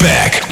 back.